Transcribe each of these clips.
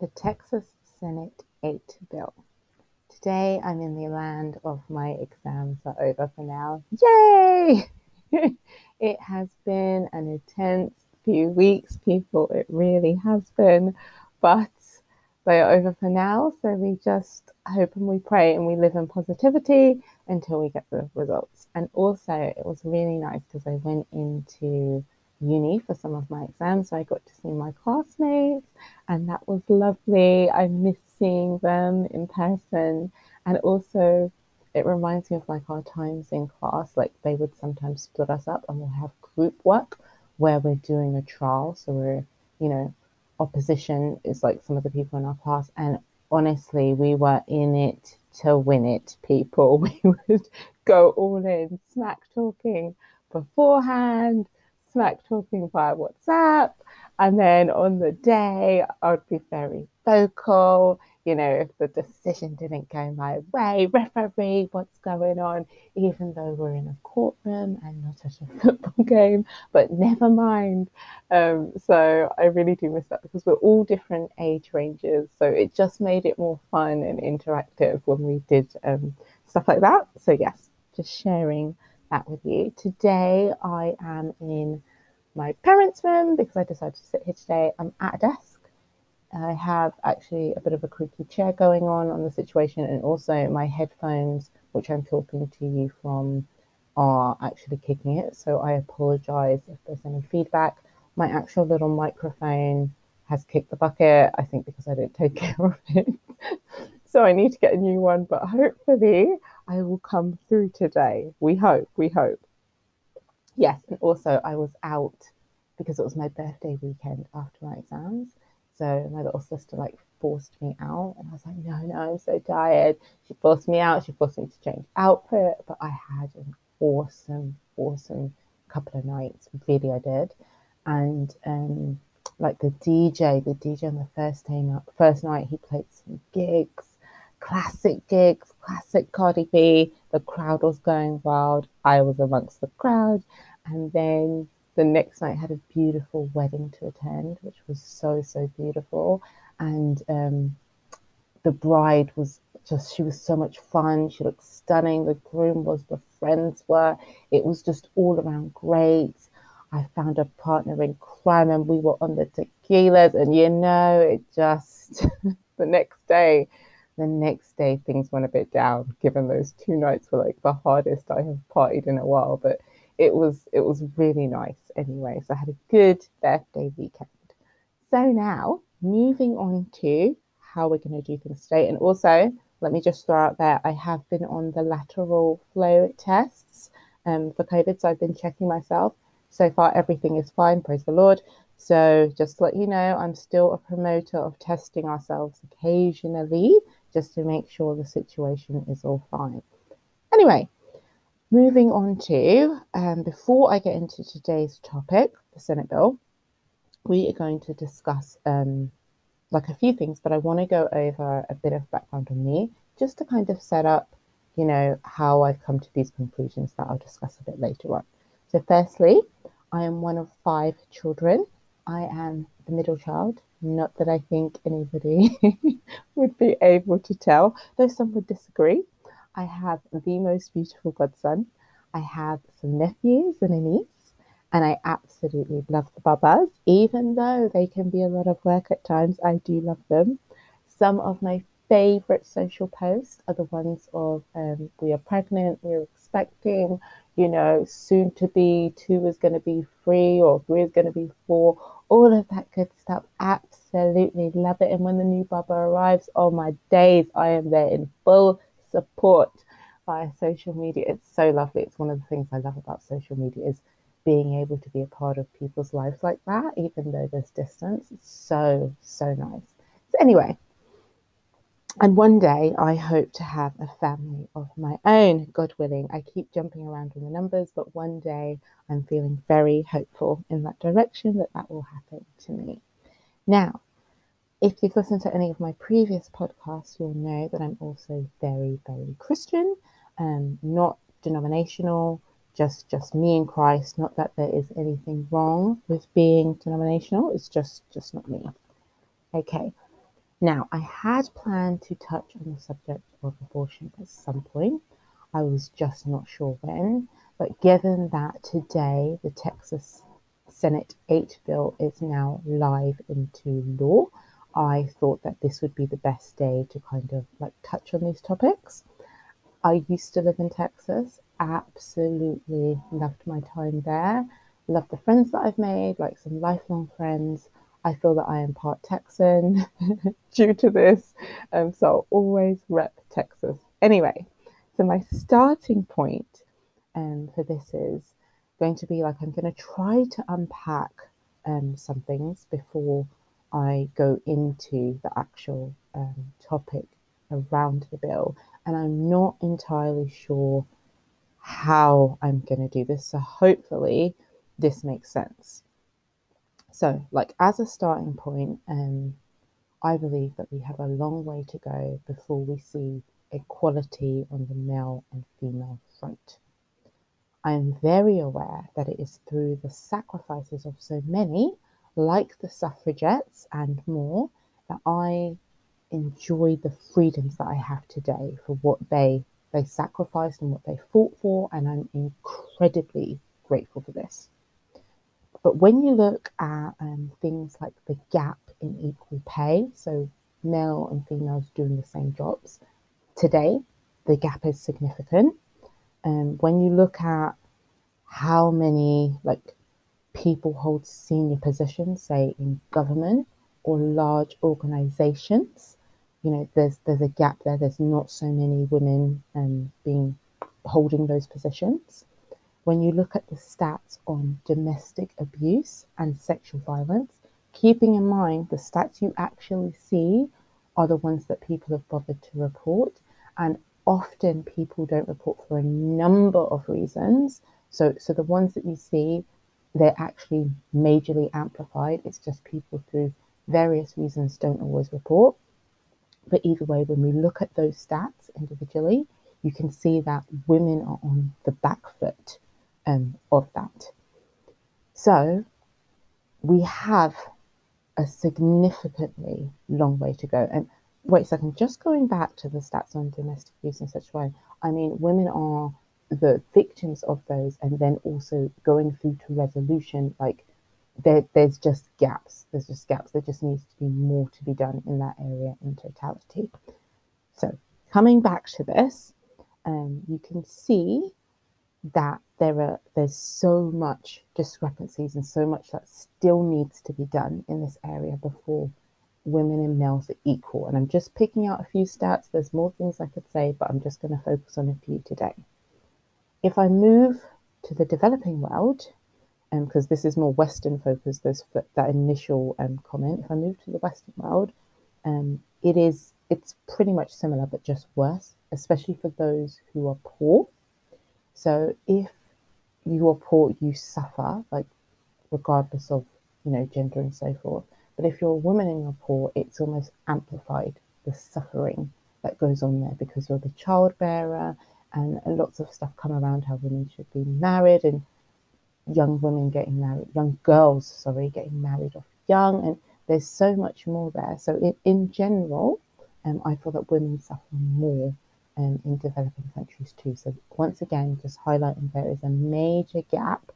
the Texas Senate 8 bill. Today I'm in the land of my exams are over for now. Yay! it has been an intense few weeks, people. It really has been. But they are over for now. So we just hope and we pray and we live in positivity until we get the results. And also, it was really nice because I went into uni for some of my exams. So I got to see my classmates, and that was lovely. I miss seeing them in person. And also, it reminds me of like our times in class. Like they would sometimes split us up and we'll have group work where we're doing a trial. So we're, you know, opposition is like some of the people in our class. And honestly, we were in it to win it, people. We would go all in, smack talking beforehand, smack talking via WhatsApp. And then on the day, I'd be very vocal. You know, if the decision didn't go my way, referee, what's going on? Even though we're in a courtroom and not at a football game, but never mind. Um, so I really do miss that because we're all different age ranges. So it just made it more fun and interactive when we did um, stuff like that. So, yes, just sharing that with you. Today, I am in my parents' room because I decided to sit here today. I'm at a desk. I have actually a bit of a creaky chair going on on the situation, and also my headphones, which I'm talking to you from, are actually kicking it. So I apologize if there's any feedback. My actual little microphone has kicked the bucket, I think because I didn't take care of it. so I need to get a new one, but hopefully I will come through today. We hope, we hope. Yes, and also I was out because it was my birthday weekend after my exams. So my little sister like forced me out, and I was like, no, no, I'm so tired. She forced me out. She forced me to change outfit, but I had an awesome, awesome couple of nights. Really, I did, and um, like the DJ, the DJ on the first day, first night, he played some gigs, classic gigs, classic Cardi B. The crowd was going wild. I was amongst the crowd, and then the next night had a beautiful wedding to attend, which was so so beautiful, and um, the bride was just she was so much fun. She looked stunning. The groom was, the friends were. It was just all around great. I found a partner in crime, and we were on the tequilas, and you know, it just the next day. The next day, things went a bit down, given those two nights were like the hardest I have partied in a while. But it was it was really nice anyway. So I had a good birthday weekend. So now moving on to how we're going to do things today, and also let me just throw out there I have been on the lateral flow tests um, for COVID, so I've been checking myself. So far, everything is fine. Praise the Lord. So just to let you know, I'm still a promoter of testing ourselves occasionally just to make sure the situation is all fine. Anyway, Moving on to, um, before I get into today's topic, the Senate bill, we are going to discuss um, like a few things, but I want to go over a bit of background on me just to kind of set up, you know, how I've come to these conclusions that I'll discuss a bit later on. So, firstly, I am one of five children. I am the middle child. Not that I think anybody would be able to tell, though some would disagree. I have the most beautiful godson. I have some nephews and a niece, and I absolutely love the Babas, even though they can be a lot of work at times. I do love them. Some of my favorite social posts are the ones of um, we are pregnant, we're expecting, you know, soon to be two is going to be three or three is going to be four, all of that good stuff. Absolutely love it. And when the new Baba arrives, oh my days, I am there in full support via social media. It's so lovely. It's one of the things I love about social media is being able to be a part of people's lives like that, even though there's distance. It's so, so nice. So anyway, and one day I hope to have a family of my own, God willing. I keep jumping around in the numbers, but one day I'm feeling very hopeful in that direction that that will happen to me. Now, if you've listened to any of my previous podcasts, you'll know that I'm also very, very Christian, um, not denominational, just just me and Christ. Not that there is anything wrong with being denominational. It's just just not me. Okay. Now, I had planned to touch on the subject of abortion at some point. I was just not sure when. But given that today the Texas Senate 8 bill is now live into law, I thought that this would be the best day to kind of like touch on these topics. I used to live in Texas, absolutely loved my time there, loved the friends that I've made, like some lifelong friends. I feel that I am part Texan due to this, um, so I'll always rep Texas. Anyway, so my starting point um, for this is going to be like I'm going to try to unpack um, some things before I go into the actual um, topic around the bill, and I'm not entirely sure how I'm going to do this. So hopefully this makes sense. So, like as a starting point, um, I believe that we have a long way to go before we see equality on the male and female front. I am very aware that it is through the sacrifices of so many, like the suffragettes and more, that I enjoy the freedoms that I have today for what they they sacrificed and what they fought for, and I'm incredibly grateful for this. But when you look at um, things like the gap in equal pay, so male and females doing the same jobs, today the gap is significant. Um, when you look at how many like people hold senior positions, say in government or large organizations, you know, there's there's a gap there. There's not so many women um, being holding those positions when you look at the stats on domestic abuse and sexual violence, keeping in mind the stats you actually see are the ones that people have bothered to report. And often people don't report for a number of reasons. So, so the ones that you see, they're actually majorly amplified. It's just people through various reasons don't always report. But either way, when we look at those stats individually, you can see that women are on the back foot um, of that. So we have a significantly long way to go. And wait a second, just going back to the stats on domestic abuse and sexual violence, I mean, women are the victims of those and then also going through to resolution, like there, there's just gaps. There's just gaps. There just needs to be more to be done in that area in totality. So coming back to this, um, you can see that there are there's so much discrepancies and so much that still needs to be done in this area before women and males are equal. And I'm just picking out a few stats. There's more things I could say, but I'm just going to focus on a few today. If I move to the developing world, because um, this is more Western focused, there's that initial um, comment. If I move to the Western world, um, it is it's pretty much similar, but just worse, especially for those who are poor. So if you are poor, you suffer, like regardless of you know gender and so forth. But if you're a woman and you're poor, it's almost amplified the suffering that goes on there because you're the child bearer and lots of stuff come around how women should be married and young women getting married, young girls, sorry, getting married off young, and there's so much more there. So in, in general, um, I feel that women suffer more um, in developing countries too. So once again, just highlighting there is a major gap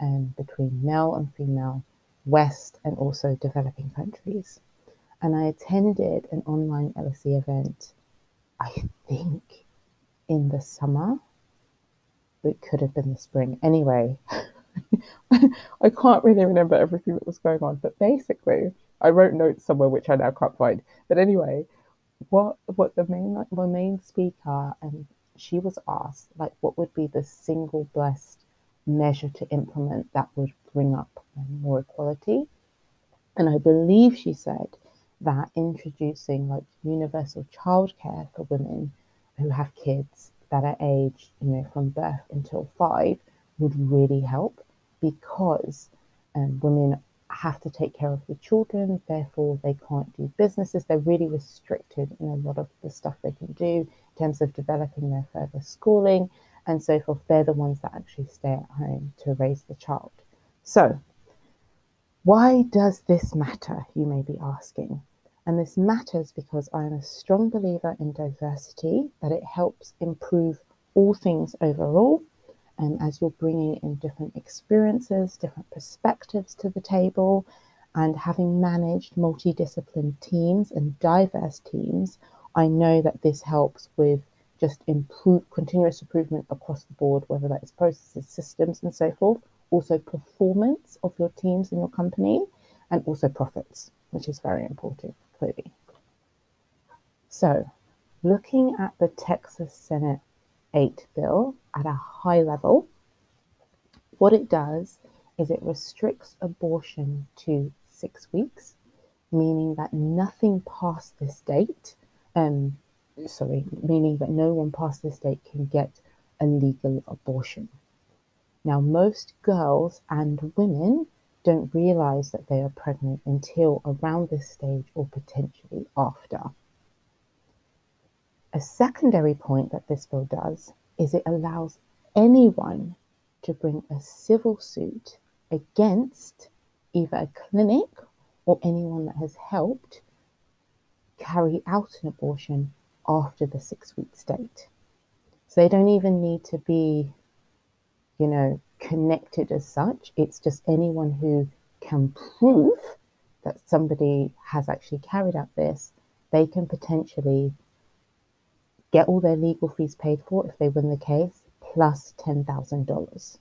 um, between male and female, West and also developing countries. And I attended an online LSE event, I think in the summer. It could have been the spring. Anyway, I can't really remember everything that was going on, but basically, I wrote notes somewhere which I now can't find. But anyway, what what the main the main speaker and she was asked like what would be the single best measure to implement that would bring up more equality? And i believe she said that introducing like universal childcare for women who have kids that are aged you know from birth until five would really help because um, women have to take care of the children, therefore they can't do businesses. They're really restricted in a lot of the stuff they can do in terms of developing their further schooling and so forth. They're the ones that actually stay at home to raise the child. So, why does this matter? You may be asking. And this matters because I am a strong believer in diversity, that it helps improve all things overall. And as you're bringing in different experiences, different perspectives to the table, and having managed multidisciplined teams and diverse teams, I know that this helps with just improve continuous improvement across the board, whether that is processes, systems, and so forth. Also, performance of your teams and your company, and also profits, which is very important, clearly. So, looking at the Texas Senate 8 bill at a high level, what it does is it restricts abortion to six weeks, meaning that nothing past this date, um, sorry, meaning that no one past this date can get a legal abortion. Now, most girls and women don't realize that they are pregnant until around this stage or potentially after. A secondary point that this bill does is it allows anyone to bring a civil suit against either a clinic or anyone that has helped carry out an abortion after the six week date. So they don't even need to be, you know, connected as such. It's just anyone who can prove that somebody has actually carried out this, they can potentially get all their legal fees paid for if they win the case, plus $10,000.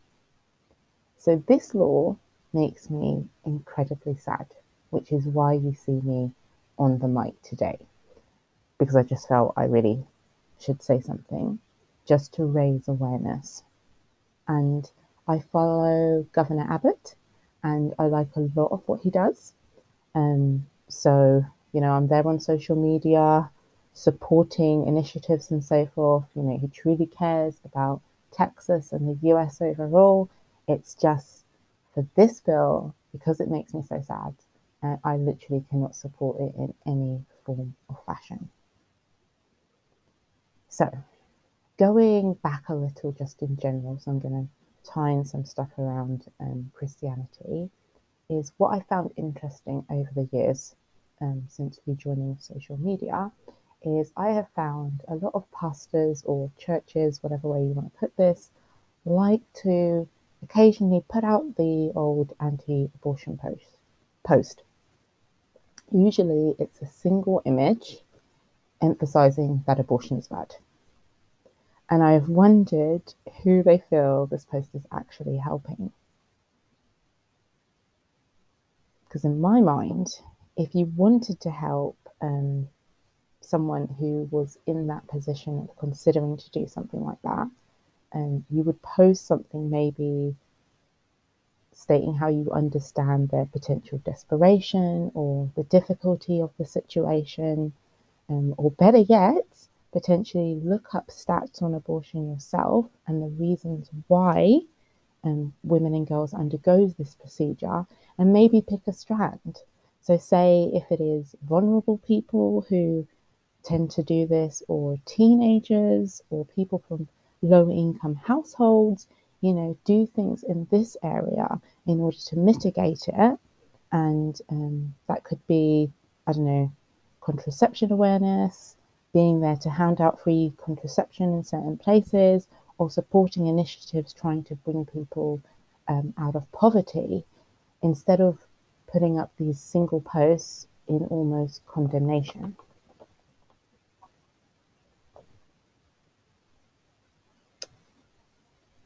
So this law makes me incredibly sad, which is why you see me on the mic today. Because I just felt I really should say something just to raise awareness. And I follow Governor Abbott and I like a lot of what he does. Um, so, you know, I'm there on social media supporting initiatives and so forth. You know, he truly cares about Texas and the US overall. It's just for this bill, because it makes me so sad, uh, I literally cannot support it in any form or fashion. So, going back a little just in general, so I'm going to tie in some stuff around um, Christianity, is what I found interesting over the years um, since rejoining social media is I have found a lot of pastors or churches, whatever way you want to put this, like to occasionally put out the old anti-abortion post. Post. Usually, it's a single image emphasizing that abortion is bad. And I've wondered who they feel this post is actually helping. Because in my mind, if you wanted to help um, someone who was in that position of considering to do something like that, and you would post something maybe stating how you understand their potential desperation or the difficulty of the situation, um, or better yet, potentially look up stats on abortion yourself and the reasons why um, women and girls undergoes this procedure, and maybe pick a strand. So, say if it is vulnerable people who tend to do this, or teenagers, or people from low income households, you know, do things in this area in order to mitigate it. And um, that could be, I don't know, contraception awareness, being there to hand out free contraception in certain places, or supporting initiatives trying to bring people um, out of poverty instead of putting up these single posts in almost condemnation.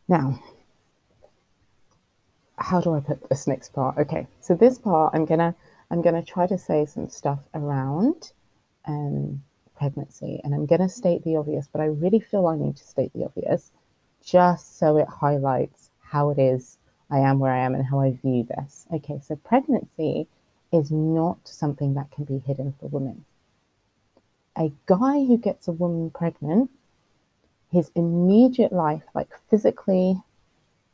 Now, how do I put this next part? Okay, so this part I'm gonna I'm gonna try to say some stuff around um, pregnancy, and I'm gonna state the obvious, but I really feel I need to state the obvious, just so it highlights how it is I am where I am and how I view this. Okay, so pregnancy is not something that can be hidden for women. A guy who gets a woman pregnant his immediate life, like physically,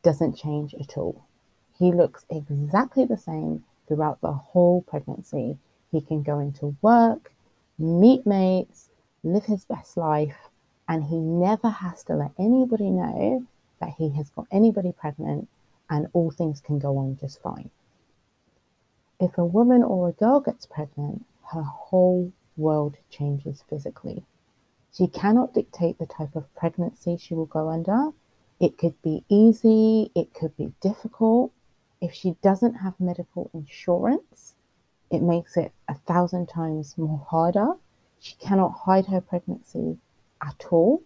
doesn't change at all. He looks exactly the same throughout the whole pregnancy. He can go into work, meet mates, live his best life, and he never has to let anybody know that he has got anybody pregnant and all things can go on just fine. If a woman or a girl gets pregnant, her whole world changes physically. She cannot dictate the type of pregnancy she will go under. It could be easy, it could be difficult. If she doesn't have medical insurance, it makes it a thousand times more harder. She cannot hide her pregnancy at all.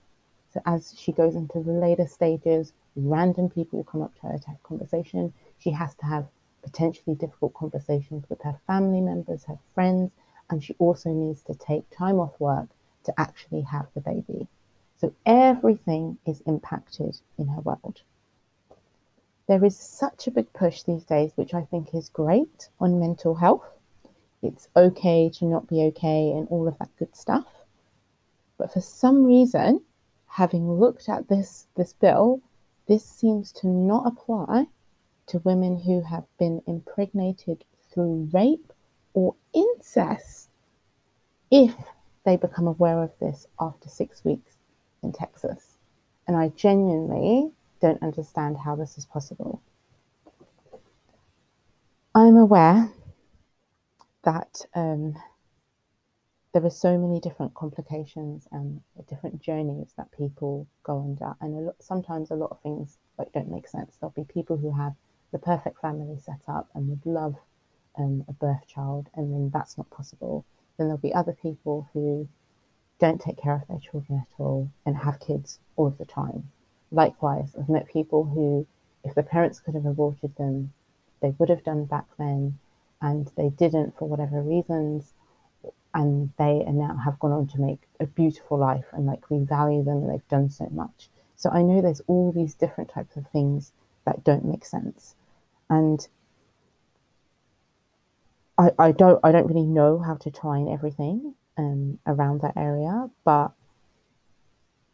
So as she goes into the later stages, random people will come up to her to have conversation. She has to have potentially difficult conversations with her family members, her friends, and she also needs to take time off work to actually have the baby. So everything is impacted in her world. There is such a big push these days, which I think is great, on mental health. It's okay to not be okay and all of that good stuff. But for some reason, having looked at this, this bill, this seems to not apply to women who have been impregnated through rape or incest if they become aware of this after six weeks in Texas. And I genuinely don't understand how this is possible. I'm aware that um, there are so many different complications and different journeys that people go under, and a lot, sometimes a lot of things like don't make sense. There'll be people who have the perfect family set up and would love um, a birth child, and then that's not possible. Then there'll be other people who don't take care of their children at all and have kids all of the time. Likewise, I've met people who, if the parents could have aborted them, they would have done back then, and they didn't for whatever reasons, and they now have gone on to make a beautiful life, and like we value them, and they've done so much. So I know there's all these different types of things that don't make sense. And I, I don't I don't really know how to in everything um, around that area, but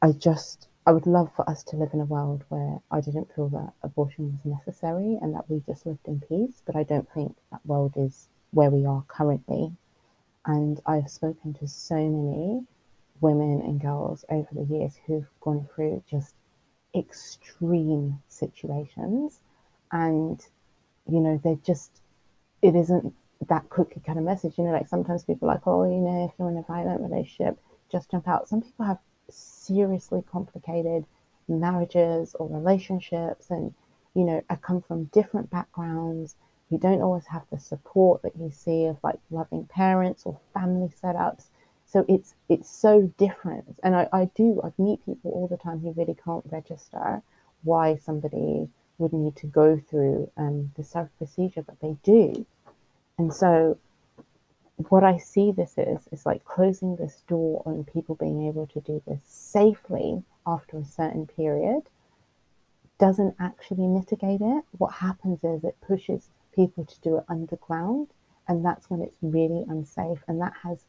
I just I would love for us to live in a world where I didn't feel that abortion was necessary and that we just lived in peace. But I don't think that world is where we are currently. And I've spoken to so many women and girls over the years who've gone through just extreme situations and you know they're just it isn't that cookie kind of message you know like sometimes people are like oh you know if you're in a violent relationship just jump out some people have seriously complicated marriages or relationships and you know i come from different backgrounds you don't always have the support that you see of like loving parents or family setups so it's it's so different. And I, I do, I meet people all the time who really can't register why somebody would need to go through um, the self procedure that they do. And so what I see this is is like closing this door on people being able to do this safely after a certain period doesn't actually mitigate it. What happens is it pushes people to do it underground, and that's when it's really unsafe, and that has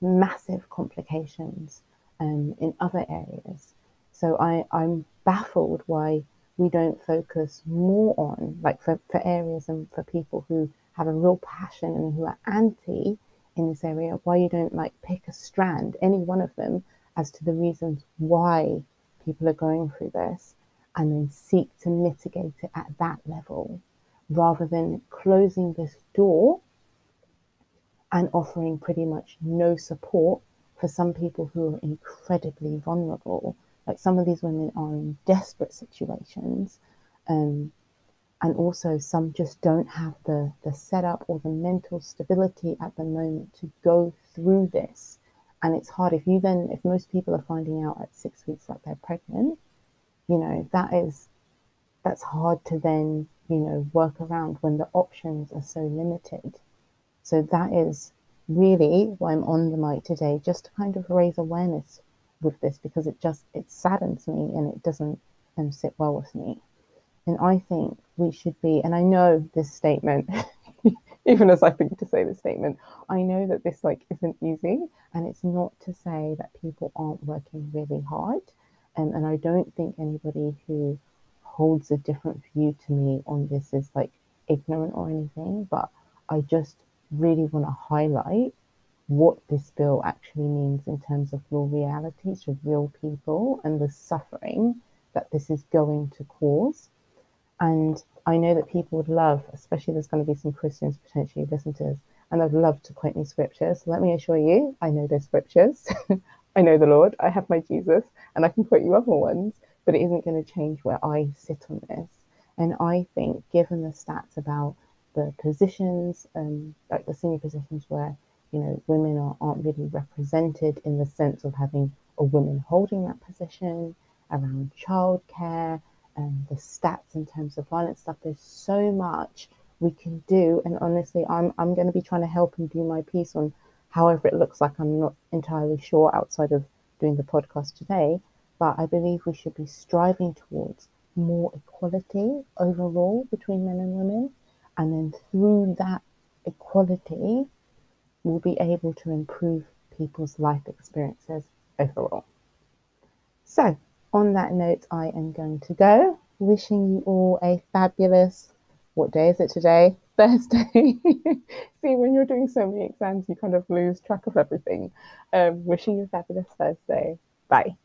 massive complications um, in other areas. So I, I'm baffled why we don't focus more on, like for, for areas and for people who have a real passion and who are anti in this area, why you don't like pick a strand, any one of them, as to the reasons why people are going through this and then seek to mitigate it at that level rather than closing this door and offering pretty much no support for some people who are incredibly vulnerable. Like some of these women are in desperate situations. Um, and also some just don't have the, the setup or the mental stability at the moment to go through this. And it's hard if you then, if most people are finding out at six weeks that they're pregnant, you know, that is, that's hard to then, you know, work around when the options are so limited. So that is really why I'm on the mic today, just to kind of raise awareness with this because it just it saddens me and it doesn't um, sit well with me. And I think we should be, and I know this statement, even as I think to say this statement, I know that this like isn't easy, and it's not to say that people aren't working really hard. Um, and I don't think anybody who holds a different view to me on this is like ignorant or anything, but I just really want to highlight what this bill actually means in terms of real realities for real people and the suffering that this is going to cause. And I know that people would love, especially there's going to be some Christians potentially listen to this, and I'd love to quote any scriptures. Let me assure you, I know those scriptures. I know the Lord. I have my Jesus, and I can quote you other ones, but it isn't going to change where I sit on this. And I think, given the stats about the positions, um, like the senior positions where you know women are, aren't really represented in the sense of having a woman holding that position, around childcare, and the stats in terms of violence stuff. There's so much we can do, and honestly, I'm I'm going to be trying to help and do my piece on however it looks like. I'm not entirely sure outside of doing the podcast today, but I believe we should be striving towards more equality overall between men and women, and then through that equality, we'll be able to improve people's life experiences overall. So, on that note, I am going to go. Wishing you all a fabulous, what day is it today? Thursday. See, when you're doing so many exams, you kind of lose track of everything. Um, wishing you a fabulous Thursday. Bye.